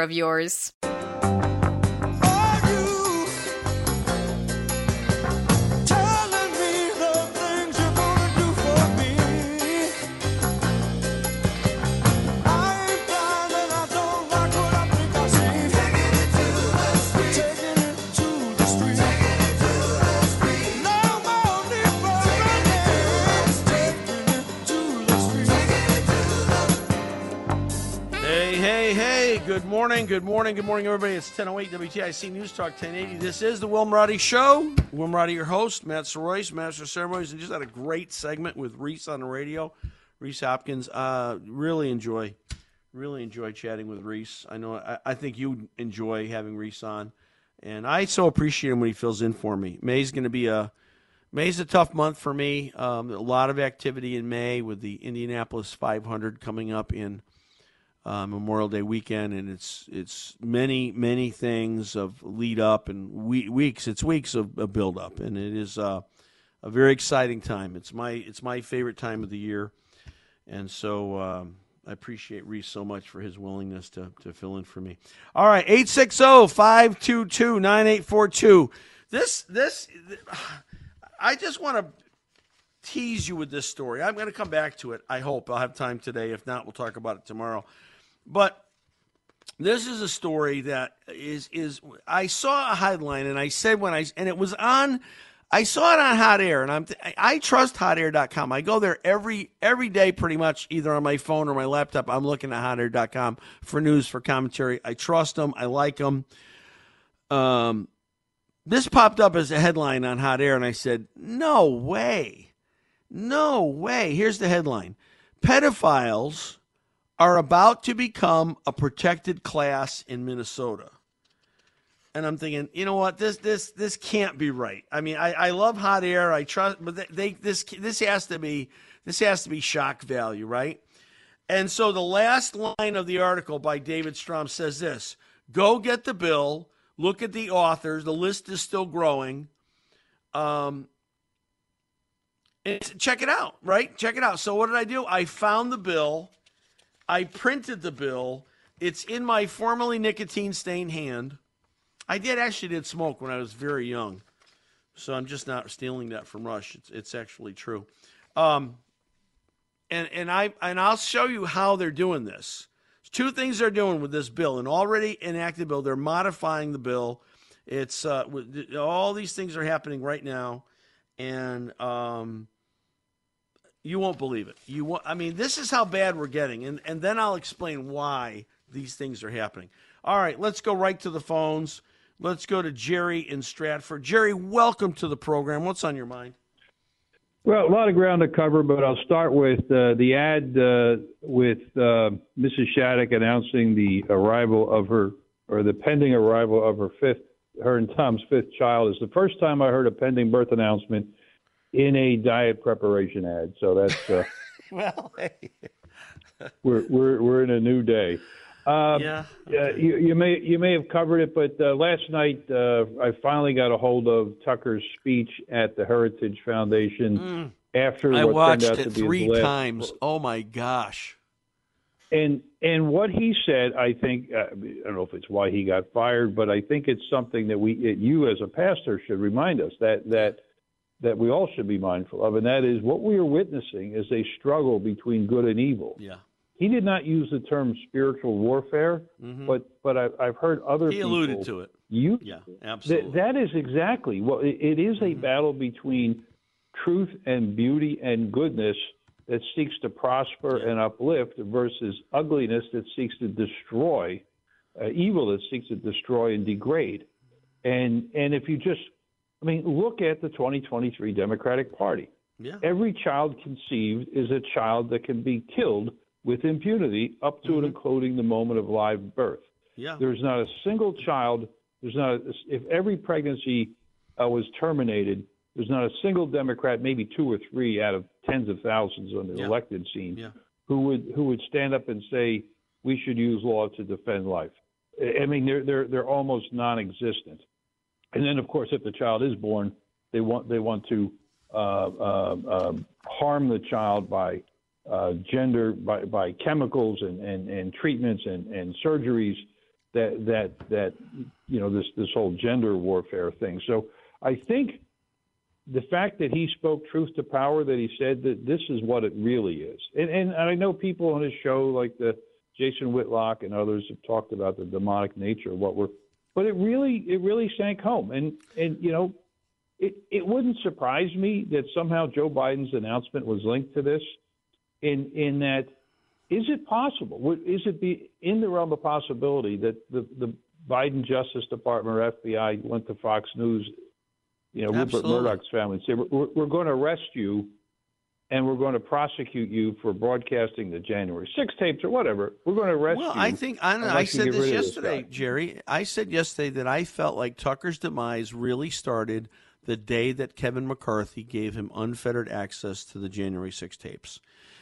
of yours. Good morning, good morning, good morning, everybody. It's 1008 WTIC News Talk 1080. This is the Will Marotti Show. Will Marotti, your host, Matt Soroyce, Master of Ceremonies, and just had a great segment with Reese on the radio. Reese Hopkins. Uh, really enjoy, really enjoy chatting with Reese. I know, I, I think you enjoy having Reese on. And I so appreciate him when he fills in for me. May's going to be a May's a tough month for me. Um, a lot of activity in May with the Indianapolis 500 coming up in uh, Memorial Day weekend, and it's it's many many things of lead up and we- weeks. It's weeks of, of build up, and it is uh, a very exciting time. It's my it's my favorite time of the year, and so um, I appreciate Reese so much for his willingness to to fill in for me. All right, oh, 860-522-9842. This this I just want to tease you with this story. I'm going to come back to it. I hope I'll have time today. If not, we'll talk about it tomorrow. But this is a story that is is I saw a headline and I said when I and it was on I saw it on Hot Air and I'm I trust hotair.com. I go there every every day pretty much either on my phone or my laptop. I'm looking at hotair.com for news for commentary. I trust them. I like them. Um this popped up as a headline on Hot Air and I said, "No way." No way. Here's the headline Pedophiles are about to become a protected class in Minnesota. And I'm thinking, you know what? This this this can't be right. I mean, I, I love hot air. I trust, but they, this this has to be this has to be shock value, right? And so the last line of the article by David Strom says this: Go get the bill. Look at the authors. The list is still growing. Um, and check it out, right? Check it out. So what did I do? I found the bill. I printed the bill. It's in my formerly nicotine stained hand. I did actually did smoke when I was very young, so I'm just not stealing that from Rush. It's it's actually true. Um, and and I and I'll show you how they're doing this. Two things they're doing with this bill, an already enacted bill. They're modifying the bill. It's uh, all these things are happening right now, and um, you won't believe it. You won't, I mean, this is how bad we're getting, and and then I'll explain why these things are happening. All right, let's go right to the phones. Let's go to Jerry in Stratford. Jerry, welcome to the program. What's on your mind? Well, a lot of ground to cover, but I'll start with uh, the ad uh, with uh, Mrs. Shattuck announcing the arrival of her, or the pending arrival of her fifth, her and Tom's fifth child. It's the first time I heard a pending birth announcement in a diet preparation ad. So that's uh, Well, hey. we're we're we're in a new day. Um, Yeah, uh, you, you may you may have covered it, but uh, last night uh, I finally got a hold of Tucker's speech at the Heritage Foundation after Mm. I what watched it three last- times. Oh my gosh. And and what he said, I think uh, I don't know if it's why he got fired, but I think it's something that we, it, you as a pastor, should remind us that that that we all should be mindful of, and that is what we are witnessing is a struggle between good and evil. Yeah. he did not use the term spiritual warfare, but but I, I've heard other Mm-hmm. He people alluded to it. You, Yeah, absolutely. Mm-hmm. that is exactly what it, it is a battle between truth and beauty and goodness that seeks to prosper and uplift versus ugliness that seeks to destroy, uh, evil that seeks to destroy and degrade. And and if you just, I mean, look at the 2023 Democratic Party. yeah. Every child conceived is a child that can be killed with impunity up to and including the moment of live birth. Yeah. There's not a single child. There's not. A, if every pregnancy uh, was terminated, there's not a single Democrat, maybe two or three out of tens of thousands on the Yeah. elected scene, Yeah. who would who would stand up and say we should use law to defend life. I I mean, they're they're they're almost non-existent. And then, of course, if the child is born, they want they want to uh, uh, um, harm the child by uh, gender by, by chemicals and, and, and treatments and, and surgeries that that that you know this this whole gender warfare thing. So I think the fact that he spoke truth to power, that he said that this is what it really is, and and I know people on his show like the Jason Whitlock and others have talked about the demonic nature of what we're, but it really it really sank home, and and you know. It, it wouldn't surprise me that somehow Joe Biden's announcement was linked to this in in that is it possible? Would- Is it be in the realm of possibility that the, the Biden Justice Department or FBI went to Fox News, you know, Absolutely. Rupert Murdoch's family and said, we're, we're going to arrest you and we're going to prosecute you for broadcasting the January 6 tapes or whatever. We're going to arrest Well, you. I think I, I said this of this yesterday. Jerry. I said yesterday that I felt like Tucker's demise really started the day that Kevin McCarthy gave him unfettered access to the January 6 tapes.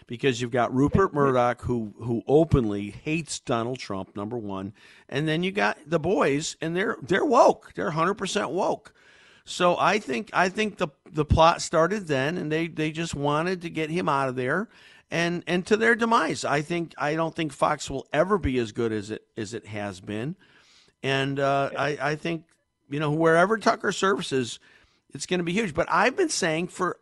Because you've got Rupert Murdoch who who openly hates Donald Trump, number one, and then you got the boys, and they're they're woke. They're hundred percent woke. So I think I think the the plot started then, and they they just wanted to get him out of there, and and to their demise. I think I don't think Fox will ever be as good as it as it has been, and uh, I I think you know wherever Tucker services, it's going to be huge. But I've been saying for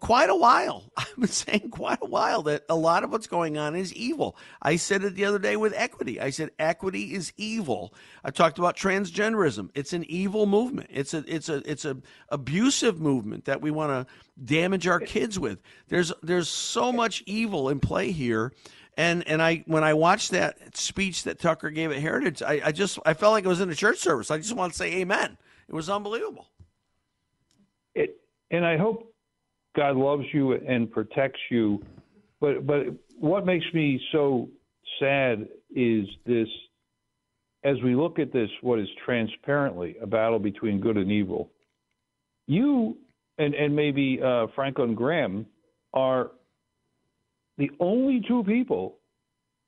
quite a while. I've been saying quite a while that a lot of what's going on is evil. I said it the other day with equity. I said equity is evil. I talked about transgenderism. It's an evil movement. It's a it's a it's a abusive movement that we want to damage our kids with. There's there's so much evil in play here. And and I when I watched that speech that Tucker gave at Heritage, I, I just I felt like it was in a church service. I just want to say amen. It was unbelievable. it, and I hope God loves you and protects you. But but what makes me so sad is this: as we look at this, what is transparently a battle between good and evil. You and and maybe uh, Franklin Graham are the only two people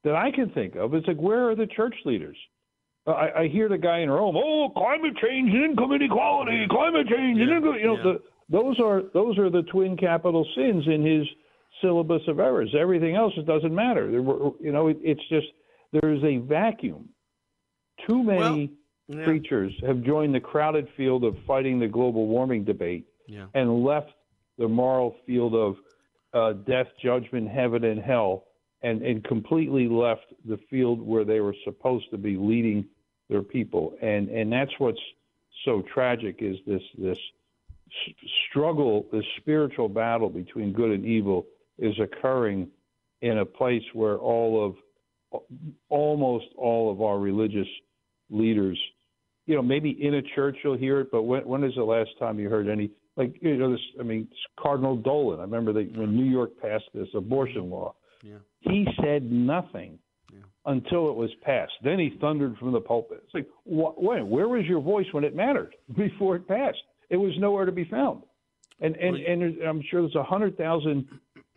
that I can think of. It's like where are the church leaders? I, I hear the guy in Rome, oh, climate change and income inequality, climate change and income. You know, yeah. the, those are those are the twin capital sins in his syllabus of errors. Everything else it doesn't matter. There were, you know, it, it's just there is a vacuum. Too many yeah. preachers have joined the crowded field of fighting the global warming debate Yeah. and left the moral field of uh, death, judgment, heaven, and hell, and, and completely left the field where they were supposed to be leading their people. And and that's what's so tragic is this this struggle, this spiritual battle between good and evil is occurring in a place where all of almost all of our religious leaders you know, maybe in a church you'll hear it, but when when is the last time you heard any like you know this? I mean, Cardinal Dolan. I remember that when New York passed this abortion law, Yeah. he said nothing until it was passed. Then he thundered from the pulpit. It's like, wh- when? Where was your voice when it mattered before it passed? It was nowhere to be found. And and and I'm sure there's a hundred thousand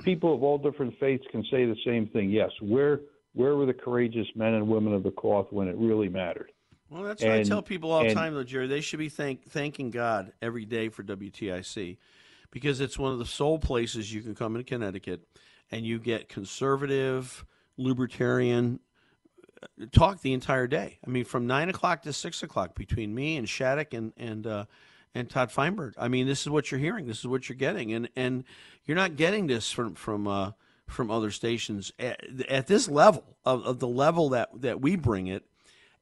people of all different faiths can say the same thing. Yes, where where were the courageous men and women of the cloth when it really mattered? Well, that's what I tell people all the time, though, Jerry. They should be thank, thanking God every day for WTIC because it's one of the sole places you can come in Connecticut and you get conservative, libertarian uh, talk the entire day. I mean, from nine o'clock to six o'clock between me and Shattuck and and uh, and Todd Feinberg. I mean, this is what you're hearing. This is what you're getting, and and you're not getting this from from uh, from other stations at, at this level of, of the level that, that we bring it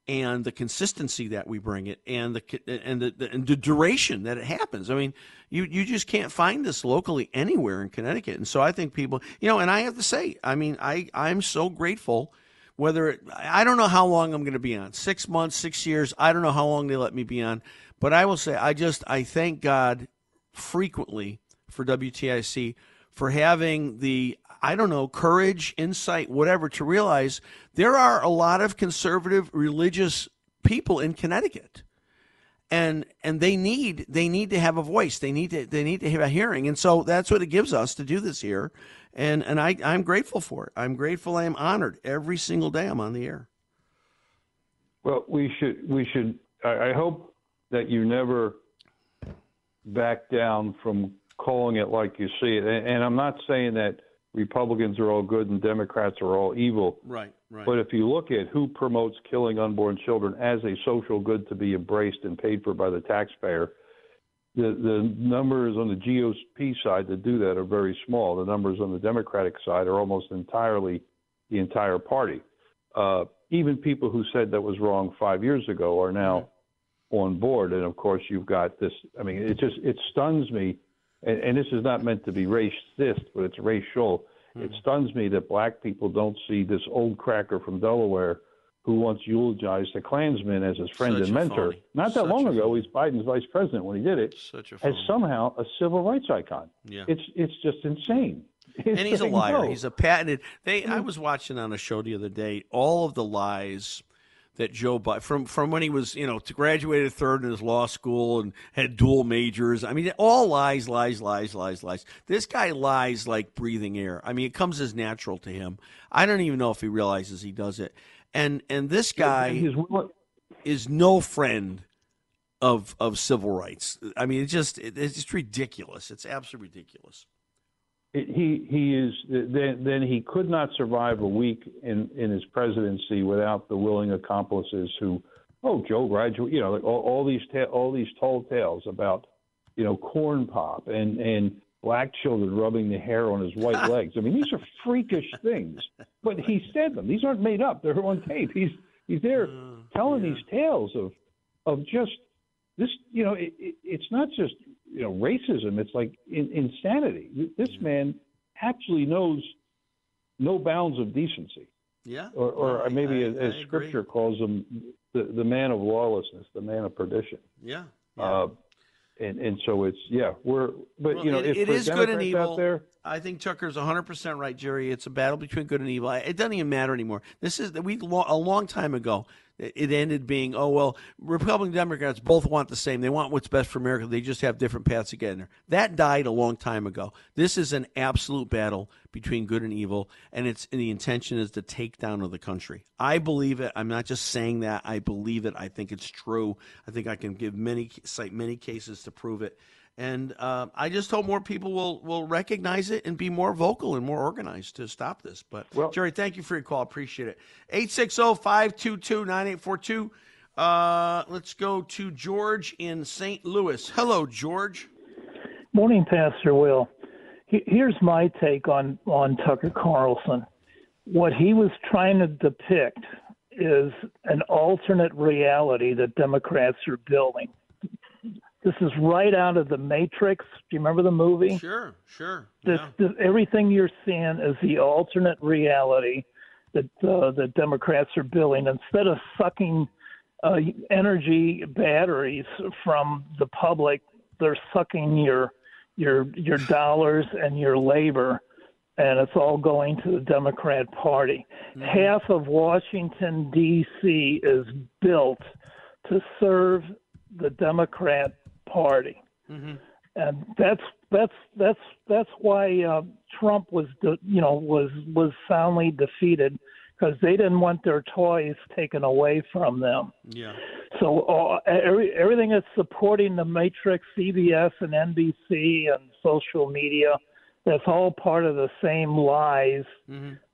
and the consistency that we bring it and the and the, the, and the duration that it happens. I mean, you you just can't find this locally anywhere in Connecticut. And so I think people, you know, and I have to say, I mean, I I'm so grateful whether it, I don't know how long I'm going to be on. 6 months, 6 years, I don't know how long they let me be on, but I will say I just I thank God frequently for WTIC for having the I don't know, courage, insight, whatever, to realize there are a lot of conservative religious people in Connecticut. And and they need they need to have a voice. They need to they need to have a hearing. And so that's what it gives us to do this here. And and I, I'm grateful for it. I'm grateful I am honored every single day I'm on the air. Well, we should we should. I, I hope that you never back down from calling it like you see it. And, and I'm not saying that Republicans are all good and Democrats are all evil. Right, right. But if you look at who promotes killing unborn children as a social good to be embraced and paid for by the taxpayer, the the numbers on the GOP side that do that are very small. The numbers on the Democratic side are almost entirely the entire party. Uh, even people who said that was wrong five years ago are now on board. And of course, you've got this. I mean, it just it stuns me, and, and this is not meant to be racist, but it's racial. It stuns me that black people don't see this old cracker from Delaware who once eulogized the Klansman as his friend Such and mentor. phony. Not that Such long ago, he's Biden's vice president when he did it. Such a as somehow a civil rights icon. Yeah. It's it's just insane. It's and he's a liar. no. He's a patented. They. I mm. was watching on a show the other day all of the lies that Joe Biden from from when he was you know to graduated third in his law school and had dual majors. I mean, all lies, lies, lies, lies, lies. This guy lies like breathing air. I mean, it comes as natural to him. I don't even know if he realizes he does it. And and this guy is no friend of of civil rights. I mean, it's just it's just ridiculous. It's absolutely ridiculous. he he is then then he could not survive a week in in his presidency without the willing accomplices who oh Joe graduate you know like all, all these ta- all these tall tales about you know corn pop and and black children rubbing the hair on his white legs. I mean these are freakish things. But he said them. These aren't made up. They're on tape. He's he's there telling these tales of of just this you know it, it, it's not just you know racism. It's like in, insanity. This man actually knows no bounds of decency. Yeah. or, or I- maybe I- as, I scripture calls him the, the man of lawlessness the man of perdition. Yeah. uh, and and so it's yeah we're but Well, you know it- if it good and evil. out there I think Tucker's 100% right, Jerry. It's a battle between good and evil. It doesn't even matter anymore. This is we a long time ago. It ended being, oh well, Republican Democrats both want the same. They want what's best for America. They just have different paths to get there. That died a long time ago. This is an absolute battle between good and evil, and it's and the intention is the takedown of the country. I believe it. I'm not just saying that. I believe it. I think it's true. I think I can give many cite many cases to prove it. And uh, I just hope more people will, will recognize it and be more vocal and more organized to stop this. But, Well- Jerry, thank you for your call. Appreciate it. 860 522 9842. Uh, Let's go to George in St. Louis. Hello, George. Morning, Pastor Will. Here's my take on, on Tucker Carlson. What he was trying to depict is an alternate reality that Democrats are building. This is right out of the Matrix. Do you remember the movie? Sure, sure. This, Yeah. this, everything you're seeing is the alternate reality that uh, the Democrats are building. Instead of sucking uh, energy batteries from the public, they're sucking your your your dollars and your labor, and it's all going to the Democrat Party. Half of Washington D.C. is built to serve the Democrat Party and that's that's that's that's why uh, Trump was de- you know was was soundly defeated because they didn't want their toys taken away from them. Yeah. So uh, every, everything that's supporting the Matrix, CBS and NBC and social media, that's all part of the same lies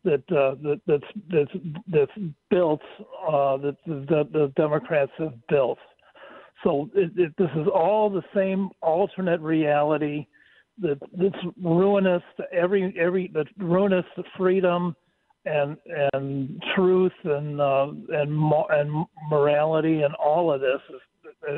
that, uh, that that's that's that's built uh, that the, the Democrats have built. So it, it, this is all the same alternate reality that that's ruinous to every every that ruinous to freedom and and truth and uh, and mo- and morality and all of this.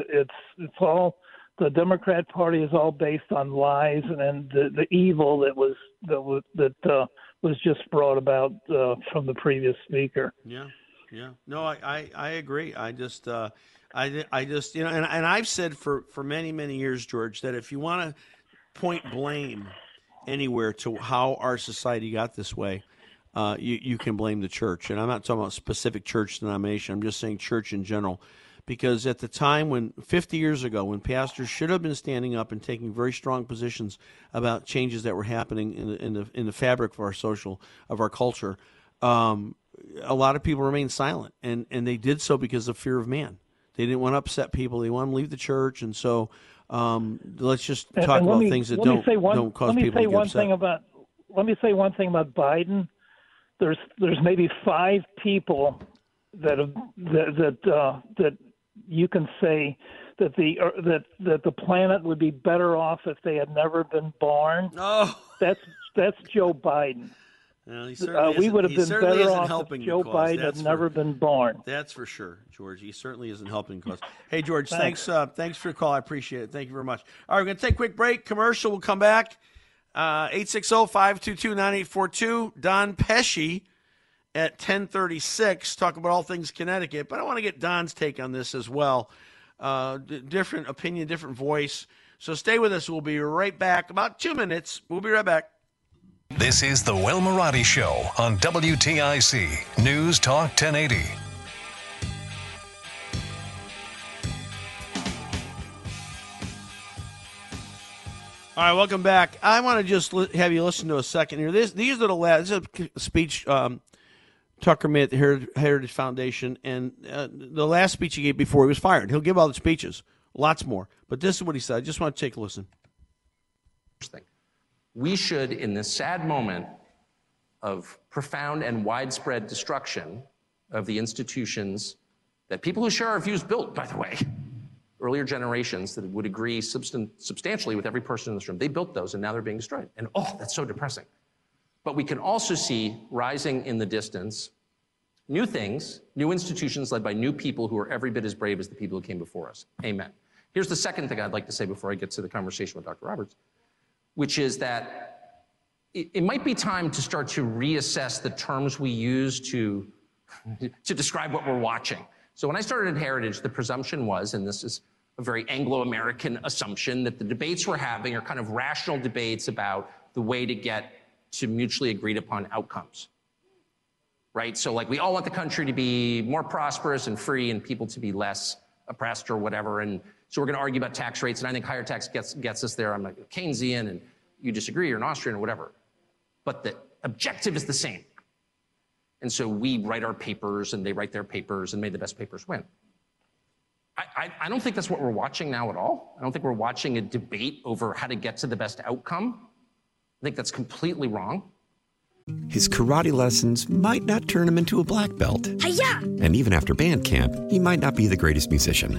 It's it's all the Democrat Party is all based on lies and, and the the evil that was that was that uh, was just brought about uh, from the previous speaker. Yeah, yeah. No, I, I, I agree. I just, uh, I, I just, you know, and, and I've said for, for many, many years, George, that if you want to point blame anywhere to how our society got this way, uh, you, you can blame the church. And I'm not talking about specific church denomination. I'm just saying church in general. Because at the time when 50 years ago, when pastors should have been standing up and taking very strong positions about changes that were happening in the in the, in the fabric of our social of our culture, um, a lot of people remained silent, and and they did so because of fear of man. They didn't want to upset people. They want to leave the church, and so um, let's just talk and let about me- things that let me don't say one, don't cause let me people say to get one upset. thing about let me say one thing about Biden. There's there's maybe five people that have that that uh, that you can say that the uh, that that the planet would be better off if they had never been born. Oh, that's that's Joe Biden. Uh, we would have been better off helping if Joe Biden that's had for- never been born. That's for sure, George. He certainly isn't helping cause. Hey, George, Thanks. thanks. Uh, thanks for your call. I appreciate it. Thank you very much. All right, we're going to take a quick break. Commercial. We'll come back. Uh, 860-522-9842. Don Pesci at 1036. Talk about all things Connecticut. But I want to get Don's take on this as well. Uh, d- different opinion, different voice. So stay with us. We'll be right back. About two minutes. We'll be right back. This is the Will Marotti Show on WTIC News Talk 1080. All right, welcome back. I want to just li- have you listen to a second here. This, these are the last. This is a speech um, Tucker made at the Heritage, Heritage Foundation, and uh, the last speech he gave before he was fired. He'll give all the speeches, lots more, but this is what he said. I just want to take a listen. thing. We should, in this sad moment of profound and widespread destruction of the institutions that people who share our views built, by the way, earlier generations that would agree substan- substantially with every person in this room, they built those and now they're being destroyed. And oh, that's so depressing. But we can also see rising in the distance new things, new institutions led by new people who are every bit as brave as the people who came before us. Amen. Here's the second thing I'd like to say before I get to the conversation with Dr. Roberts which is that it, it might be time to start to reassess the terms we use to, to describe what we're watching. So when I started at Heritage, the presumption was, and this is a very Anglo-American assumption, that the debates we're having are kind of rational debates about the way to get to mutually agreed upon outcomes. Right? So like we all want the country to be more prosperous and free and people to be less oppressed or whatever. And so we're going to argue about tax rates, and I think higher tax gets, gets us there. I'm a Keynesian, and you disagree, you're an Austrian, or whatever. But the objective is the same. And so we write our papers, and they write their papers, and may the best papers win. I, I, I don't think that's what we're watching now at all. I don't think we're watching a debate over how to get to the best outcome. I think that's completely wrong. His karate lessons might not turn him into a black belt. And even after band camp, he might not be the greatest musician.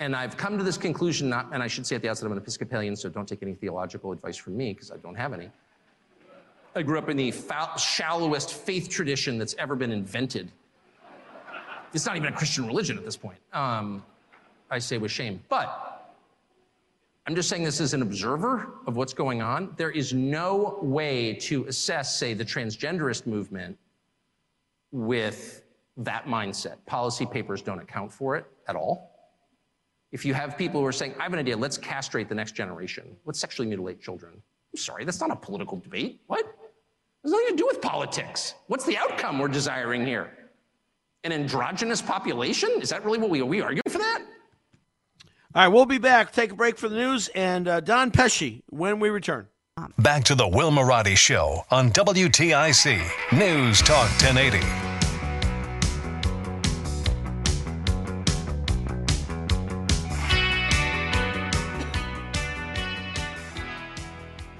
And I've come to this conclusion, not, and I should say at the outset, I'm an Episcopalian, so don't take any theological advice from me because I don't have any. I grew up in the foul, shallowest faith tradition that's ever been invented. It's not even a Christian religion at this point. Um, I say with shame. But I'm just saying this as an observer of what's going on. There is no way to assess, say, the transgenderist movement with that mindset. Policy papers don't account for it at all. If you have people who are saying, I have an idea, let's castrate the next generation, let's sexually mutilate children. I'm sorry, that's not a political debate. What? There's nothing to do with politics. What's the outcome we're desiring here? An androgynous population? Is that really what we are we arguing for that? All right, we'll be back. Take a break for the news and uh, Don Pesci when we return. Back to the Will Marotti Show on WTIC News Talk 1080.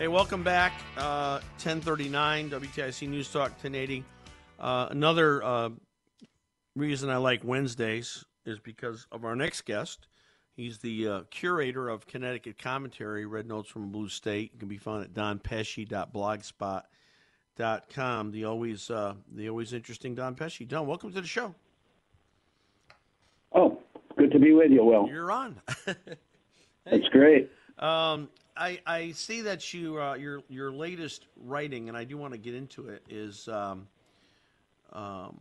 Hey, welcome back. Uh, 1039 WTIC News Talk 1080. Uh, another uh, reason I like Wednesdays is because of our next guest. He's the uh, curator of Connecticut Commentary, Red Notes from a Blue State. You can be found at donpesci.blogspot.com. The always, uh, the always interesting Don Pesci. Don, welcome to the show. Oh, good to be with you, Will. You're on. That's great. Um, I, I see that you uh, your your latest writing, and I do want to get into it, is um, um,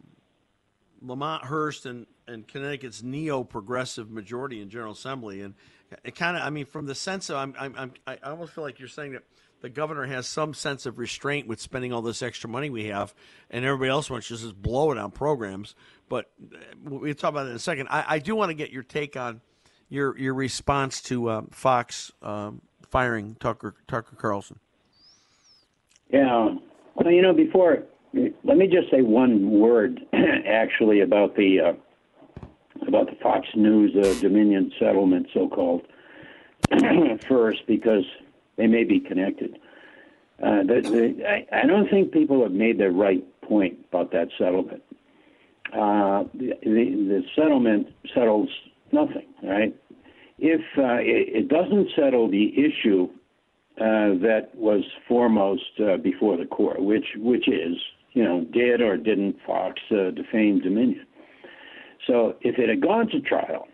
Lamont Hurst and, and Connecticut's neo-progressive majority in General Assembly, and it kind of I mean from the sense of I'm, I'm, I'm I almost feel like you're saying that the governor has some sense of restraint with spending all this extra money we have, and everybody else wants to just blow it on programs. But uh, we'll talk about it in a second. I, I do want to get your take on your your response to um, Fox um, firing Tucker Tucker Carlson. Yeah. Well, you know, before, let me just say one word, actually, about the uh, about the Fox News uh, Dominion settlement, so-called, first, because they may be connected. Uh, the, the, I, I don't think people have made the right point about that settlement. Uh, the, the, the settlement settles nothing, right? If uh, it, it doesn't settle the issue uh, that was foremost uh, before the court, which which is, you know, did or didn't Fox uh, defame Dominion? So if it had gone to trial,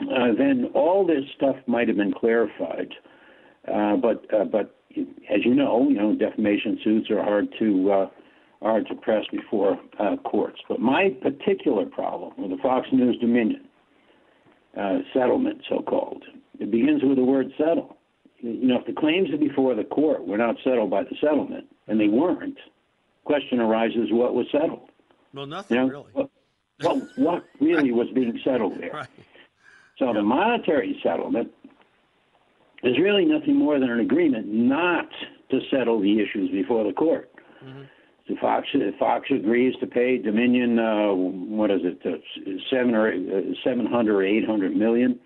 uh, then all this stuff might have been clarified. Uh, but but as you know, you know, defamation suits are hard to hard to press before courts. But my particular problem with the Fox News Dominion uh, settlement, so called, it begins with the word settle. You know, if the claims are before the court were not settled by the settlement, and they weren't, question arises: what was settled? Well, nothing You know, really. What, what, what really was being settled there? Right. So the monetary settlement is really nothing more than an agreement not to settle the issues before the court. So Fox Fox agrees to pay Dominion uh, what is it uh, seven or uh, seven hundred or eight hundred million,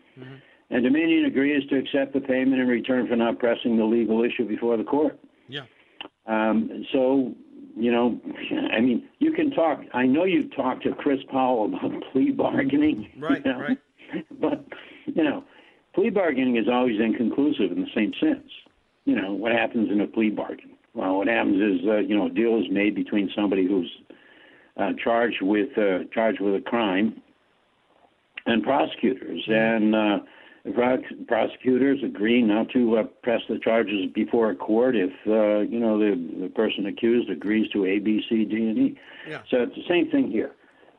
and Dominion agrees to accept the payment in return for not pressing the legal issue before the court. Yeah. Um, so you know, I mean, you can talk. I know you talked to Chris Powell about plea bargaining, Right, you know, right. But you know, plea bargaining is always inconclusive in the same sense. You know, what happens in a plea bargain? Well, what happens is, uh, you know, a deal is made between somebody who's uh, charged with uh, charged with a crime and prosecutors, and uh, the pro- prosecutors agree not to uh, press the charges before a court if uh, you know the the person accused agrees to A, B, C, D, and E. Yeah. So it's the same thing here.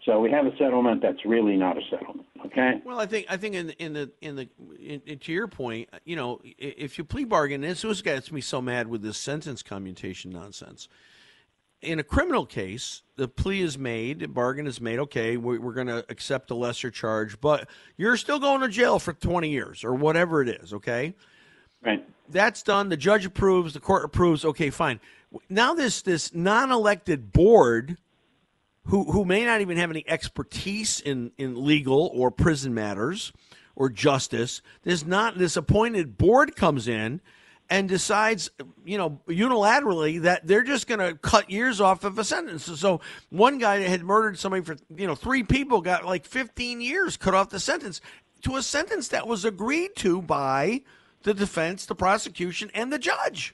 So we have a settlement that's really not a settlement. Okay. Well, I think I think in in the in the in, in- to your point, you know, if you plea bargain, this was gets me so mad with this sentence commutation nonsense. in a criminal case, the plea is made, the bargain is made. Okay, we- we're going to accept a lesser charge, but you're still going to jail for 20 years or whatever it is. Okay, right. That's done. The judge approves. The court approves. Okay, fine. Now this this non-elected board, who who may not even have any expertise in in legal or prison matters or justice, this not this appointed board comes in and decides, you know, unilaterally that they're just going to cut years off of a sentence. So one guy that had murdered somebody for, you know, three people got like 15 years cut off the sentence to a sentence that was agreed to by the defense, the prosecution, and the judge.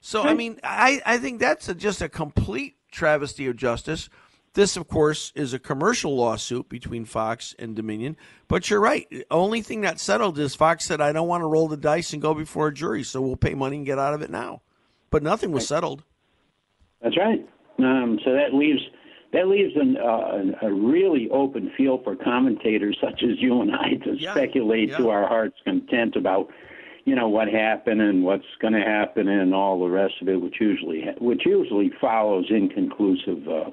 So, I hmm. mean, I, I think that's a, just a complete travesty of justice. This, of course, is a commercial lawsuit between Fox and Dominion. But you're right. The only thing that settled is Fox said, I don't want to roll the dice and go before a jury, so we'll pay money and get out of it now. But nothing was settled. That's right. Um, so that leaves that leaves an, uh, a really open field for commentators such as you and I to speculate to our heart's content about, you know, what happened and what's going to happen and all the rest of it, which usually which usually follows inconclusive uh,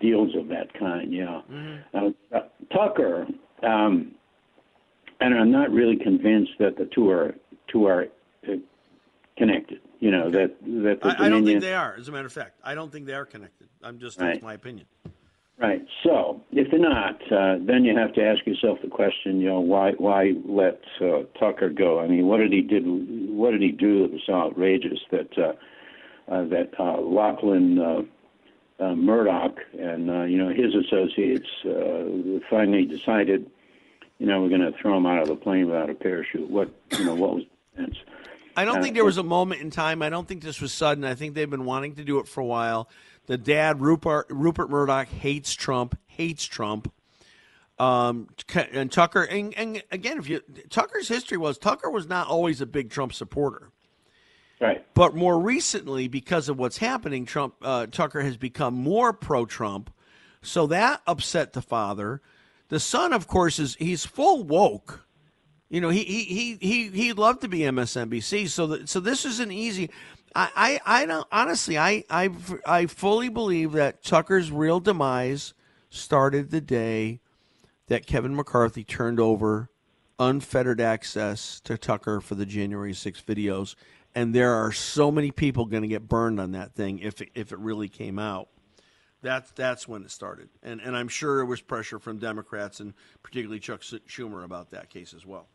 deals of that kind. Yeah. Uh, uh, Tucker, um, and I'm not really convinced that the two are two are uh, connected. You know that that the I, I don't think they are, as a matter of fact. I don't think they are connected. I'm just, that's Right. my opinion. Right. So if they're not, uh, then you have to ask yourself the question, you know, why why let uh, Tucker go? I mean, what did he did? What did he do that was so outrageous that uh, uh, that uh, Lachlan uh, uh, Murdoch and uh, you know his associates uh, finally decided, you know, we're going to throw him out of the plane without a parachute. What you know? What was the sense? I don't Uh, think there was a moment in time. I don't think this was sudden. I think they've been wanting to do it for a while. The dad, Rupert, Rupert Murdoch, hates Trump, hates Trump. Um, and Tucker, and, and again, if you Tucker's history was Tucker was not always a big Trump supporter. Right. But more recently, because of what's happening, Trump uh, Tucker has become more pro-Trump, so that upset the father. The son, of course, is he's full woke. You know, he he he he he'd love to be MSNBC. So that so this is an easy. I I, I don't honestly. I I I fully believe that Tucker's real demise started the day that Kevin McCarthy turned over unfettered access to Tucker for the January 6 videos, and there are so many people going to get burned on that thing if it, if it really came out. That's that's when it started, and and I'm sure there was pressure from Democrats and particularly Chuck Schumer about that case as well.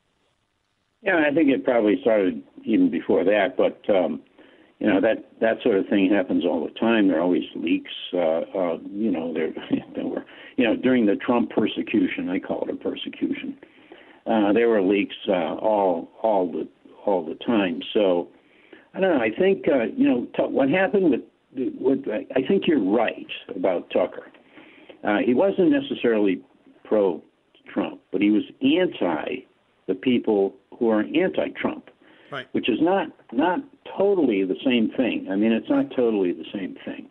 Yeah, I think it probably started even before that, but um, you know that that sort of thing happens all the time. There are always leaks. Uh, uh, you know, there there were you know during the Trump persecution, I call it a persecution. Uh, there were leaks uh, all all the all the time. So I don't know. I think uh, you know t- what happened with. What, I think you're right about Tucker. Uh, he wasn't necessarily pro Trump, but he was anti the people who are anti-Trump, right. which is not not totally the same thing. I mean, it's not totally the same thing.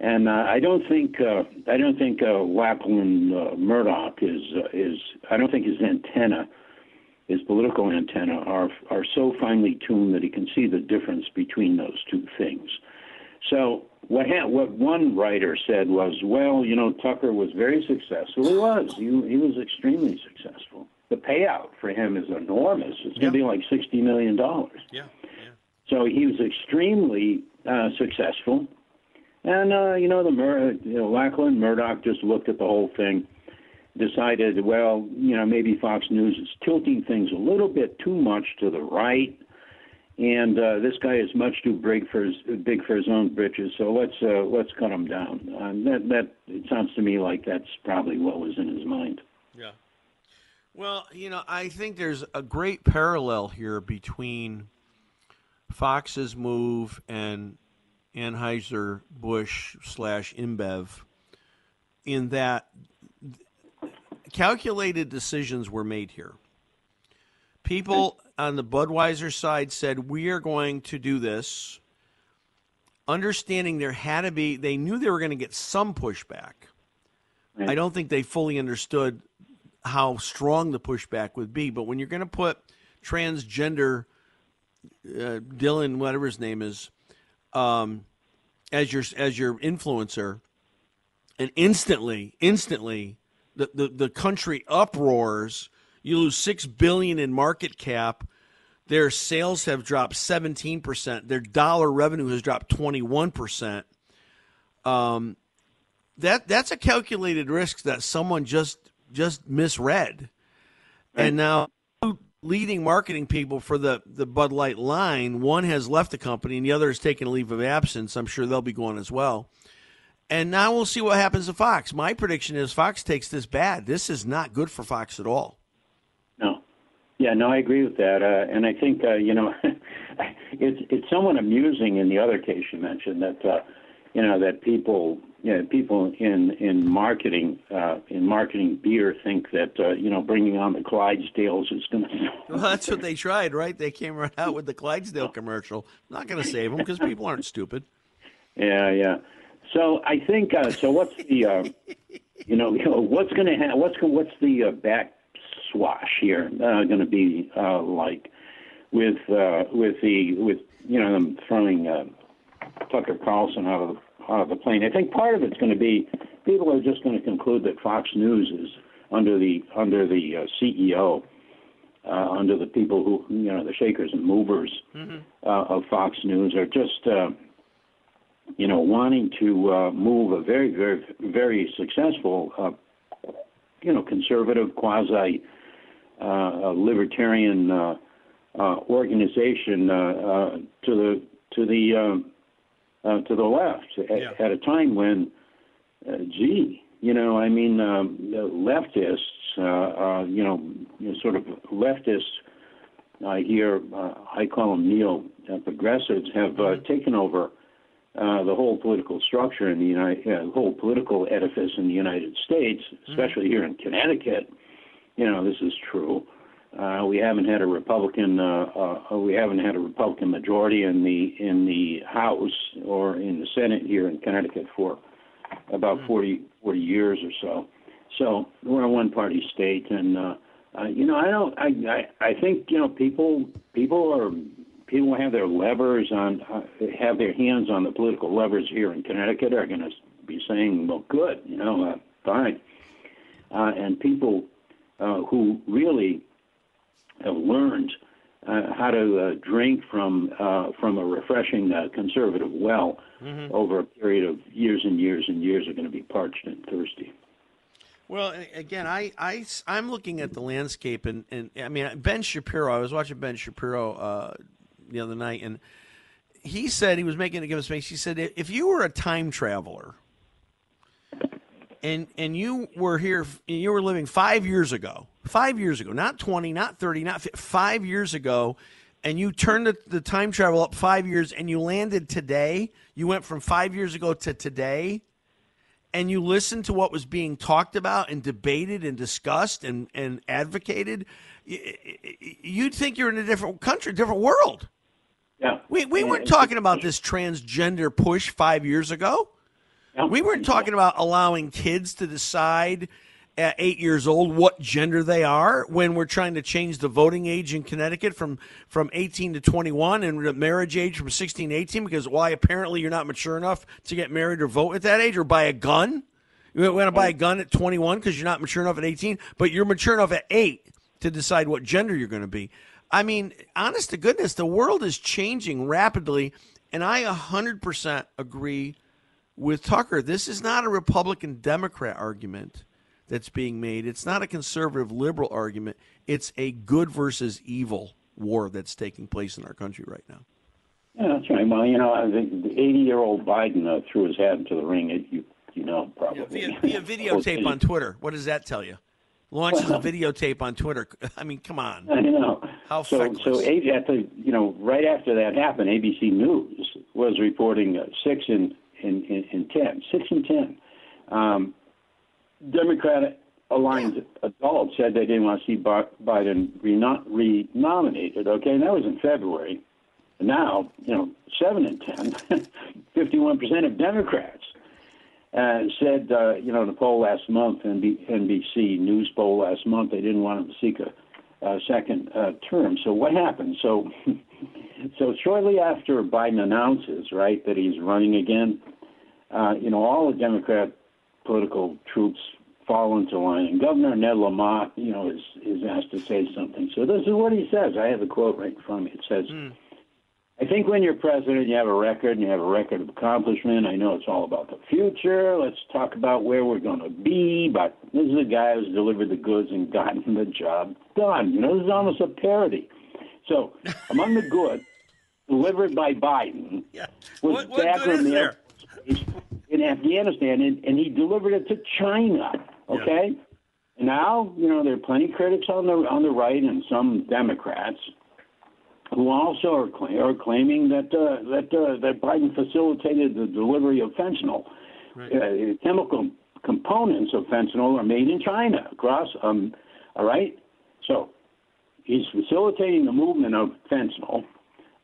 And uh, I don't think uh, I don't think uh, Lachlan uh, Murdoch is uh, is I don't think his antenna, his political antenna, are are so finely tuned that he can see the difference between those two things. So what ha- what one writer said was, well, you know, Tucker was very successful. He was. He, he was extremely successful. The payout for him is enormous. It's going to be like sixty million dollars. Yeah. yeah. So he was extremely uh, successful, and uh, you know the Mur- you know Lachlan Murdoch just looked at the whole thing, decided, well, you know maybe Fox News is tilting things a little bit too much to the right, and uh, this guy is much too big for his big for his own britches. So let's uh, let's cut him down. Um, that that it sounds to me like that's probably what was in his mind. Yeah. Well, you know, I think there's a great parallel here between Fox's move and Anheuser Busch slash InBev, in that calculated decisions were made here. People on the Budweiser side said, "We are going to do this." Understanding there had to be, they knew they were going to get some pushback. I don't think they fully understood how strong the pushback would be. But when you're going to put transgender uh, Dylan, whatever his name is, um, as your as your influencer, and instantly, instantly, the, the, the country uproars. You lose six billion in market cap. Their sales have dropped seventeen percent. Their dollar revenue has dropped twenty one percent. Um, that that's a calculated risk that someone just just misread, and now two leading marketing people for the the Bud Light line. One has left the company, and the other has taken a leave of absence. I'm sure they'll be going as well. And now we'll see what happens to Fox. My prediction is Fox takes this bad. This is not good for Fox at all. No. Yeah, no, I agree with that, uh, and I think uh, you know, it's it's somewhat amusing in the other case you mentioned that uh, you know that people you know, people in in marketing uh, in marketing beer think that uh, you know bringing on the Clydesdales is going to Well, that's what they tried, right? They came right out with the Clydesdale commercial. Not going to save them because people aren't stupid. Yeah, yeah. So I think uh, so. What's the uh, you know what's going to ha- what's what's the uh, back swash here uh, going to be uh, like with uh, with the with you know them throwing uh, Tucker Carlson out of the, out of the plane? I think part of it's going to be people are just going to conclude that Fox News is under the under the uh, CEO. Uh, under the people who, you know, the shakers and movers uh, of Fox News are just, uh, you know, wanting to uh, move a very, very, very successful, uh, you know, conservative, quasi uh, libertarian uh, uh, organization uh, uh, to the to the um, uh, to the left at, at a time when, uh, gee, you know, I mean, um, the leftists, uh, uh, you know, you know, sort of leftists. I hear uh, I call them neo uh, progressives have uh, taken over uh, the whole political structure in the United, uh, whole political edifice in the United States, especially here in Connecticut. You know, this is true. Uh, we haven't had a Republican, uh, uh, we haven't had a Republican majority in the in the House or in the Senate here in Connecticut for about 40, 40 years or so. So we're a one-party state, and uh, uh, you know, I don't, I, I, I think you know, people, people are, people have their levers on, uh, have their hands on the political levers here in Connecticut are going to be saying, well, good, you know, uh, fine, uh, and people uh, who really have learned uh, how to uh, drink from uh, from a refreshing uh, conservative well Mhm. over a period of years and years and years are going to be parched and thirsty. Well, again, I, I, am looking at the landscape, and, and I mean, Ben Shapiro, I was watching Ben Shapiro uh, the other night, and he said, he was making a give a space, he said, if you were a time traveler, and and you were here, you were living five years ago, five years ago, not 20, not 30, not 50, five years ago, and you turned the, the time travel up five years and you landed today, you went from five years ago to today, and you listened to what was being talked about and debated and discussed and, and advocated, you'd think you're in a different country, different world. Yeah. We, we weren't talking about this transgender push five years ago. We weren't talking about allowing kids to decide at eight years old what gender they are when we're trying to change the voting age in Connecticut from, from 18 to 21 and the marriage age from 16 to 18 because why apparently you're not mature enough to get married or vote at that age or buy a gun. You want to buy a gun at 21 because you're not mature enough at 18, but you're mature enough at 8 to decide what gender you're going to be. I mean, honest to goodness, the world is changing rapidly, and I 100% agree with Tucker. This is not a Republican Democrat argument that's being made. It's not a conservative liberal argument. It's a good versus evil war that's taking place in our country right now. Yeah, that's right. Well, you know, I think the 80-year-old Biden uh, threw his hat into the ring. It, you, you know, probably Via, via videotape on Twitter. What does that tell you? Launches a videotape on Twitter. I mean, come on. I know. How so, feckless. so A- at the, you know, right after that happened, ABC News was reporting uh, six in, in, in, in ten, six and ten. Um, Democratic aligned adults said they didn't want to see Biden reno- re-nominated. Okay, and that was in February. Now, you know, seven and ten, 51 percent of Democrats uh, said, uh, you know, in a poll last month, NB- NBC News poll last month, they didn't want him to seek a, a second uh, term. So what happened? So so shortly after Biden announces, right, that he's running again, uh, you know, all the Democrat political troops fall into line, and Governor Ned Lamont, you know, is is asked to say something. So this is what he says. I have the quote right in front of me. It says. I think when you're president, you have a record and you have a record of accomplishment. I know it's all about the future. Let's talk about where we're going to be. But this is a guy who's delivered the goods and gotten the job done. You know, this is almost a parody. So, among the good delivered by Biden was What- what Dagger there? Mills in Afghanistan, and, and he delivered it to China. Okay. And now, you know, there are plenty of critics on the on the right and some Democrats who also are, are claiming that uh, that uh, that Biden facilitated the delivery of fentanyl. Uh, chemical components of fentanyl are made in China across. Um, all right, so he's facilitating the movement of fentanyl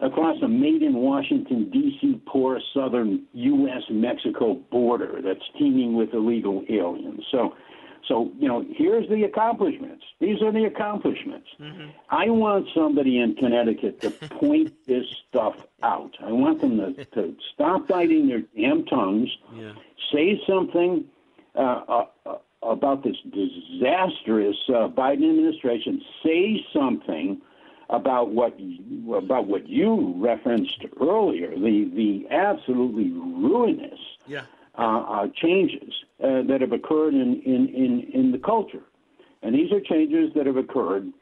across a made in Washington D.C. porous southern U.S. Mexico border that's teeming with illegal aliens. So. So, you know, here's the accomplishments. These are the accomplishments. I want somebody in Connecticut to point this stuff out. I want them to, to stop biting their damn tongues, Yeah. say something uh, uh, uh, about this disastrous uh, Biden administration, say something about what you, about what you referenced earlier, the the absolutely ruinous Yeah. Uh, uh, changes uh, that have occurred in, in, in, in the culture. And these are changes that have occurred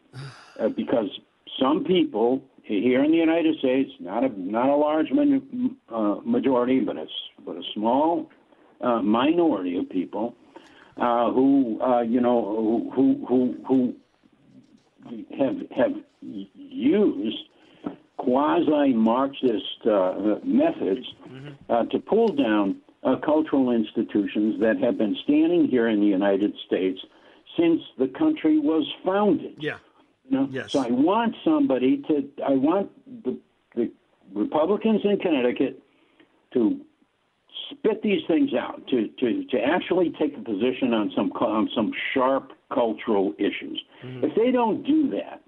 uh, because some people here in the United States, not a not a large min, uh, majority, but a but a small uh, minority of people uh, who uh, you know who who who have have used quasi Marxist uh, methods uh, to pull down uh, cultural institutions that have been standing here in the United States since the country was founded. Yeah. You know? Yes. So I want somebody to. I want the, the Republicans in Connecticut to spit these things out, to, to, to actually take a position on some on some sharp cultural issues. If they don't do that,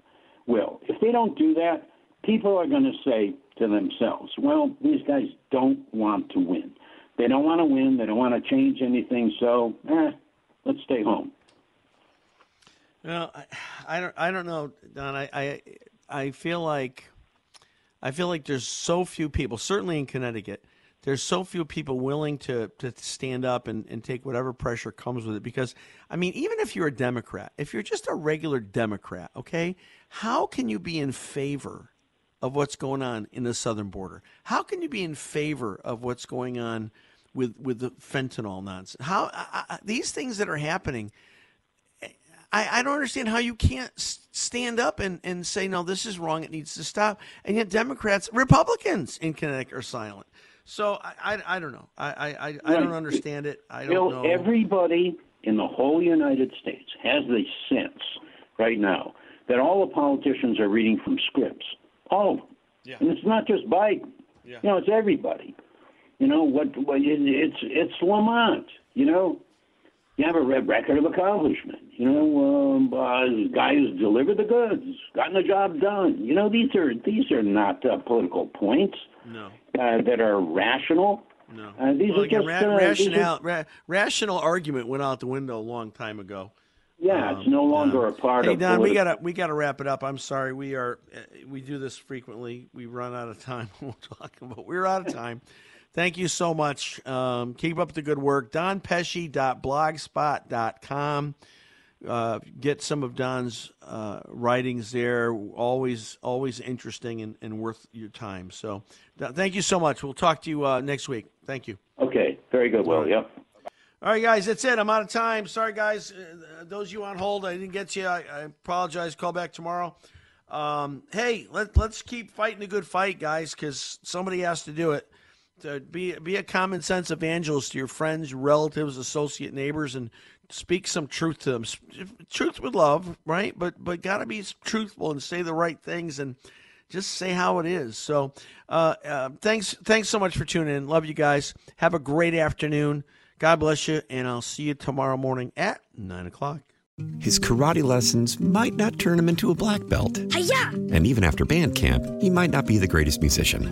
Will, if they don't do that, people are going to say to themselves, "Well, these guys don't want to win. They don't want to win. They don't want to change anything. So, eh, let's stay home." Well, I, I don't. I don't know, Don. I, I I feel like I feel like there's so few people, certainly in Connecticut, there's so few people willing to to stand up and, and take whatever pressure comes with it. Because I mean, even if you're a Democrat, if you're just a regular Democrat, okay, how can you be in favor of what's going on in the southern border? How can you be in favor of what's going on with with the fentanyl nonsense? How I, I, these things that are happening? I, I don't understand how you can't stand up and, and say, no, this is wrong. It needs to stop. And yet Democrats, Republicans in Connecticut are silent. So I, I, I don't know. I, I, I, I don't understand it. I don't know. everybody in the whole United States has the sense right now that all the politicians are reading from scripts. All of them. Yeah. And it's not just Biden. Yeah. You know, it's everybody. You know what? what it, it's it's Lamont. You know, you have a re- record of accomplishment. You know, um, uh, guy who's delivered the goods, gotten the job done. You know, these are these are not uh, political points No. uh, that are rational. No. Uh, these well, are again, just ra- uh, these are- ra- rational argument went out the window a long time ago. Yeah, it's no longer a part Hey of. Hey Don, we gotta we gotta wrap it up. I'm sorry, we are uh, we do this frequently. We run out of time. We'll talk about we're out of time. Thank you so much. Um, keep up the good work. DonPesci.blogspot.com. Uh, get some of Don's uh, writings there. Always always interesting and, and worth your time. So, Don, thank you so much. We'll talk to you uh, next week. Thank you. Okay, very good. Well, yep. All right, guys, that's it. I'm out of time. Sorry, guys. Uh, those of you on hold, I didn't get to you. I, I apologize. Call back tomorrow. Um, hey, let, let's keep fighting a good fight, guys, because somebody has to do it. To be be a common sense evangelist to your friends, relatives, associate neighbors, and speak some truth to them. Truth with love, right? But but gotta be truthful and say the right things and just say how it is. So, uh, uh, thanks thanks so much for tuning in. Love you guys. Have a great afternoon. God bless you, and I'll see you tomorrow morning at nine o'clock. His karate lessons might not turn him into a black belt. And even after band camp, he might not be the greatest musician.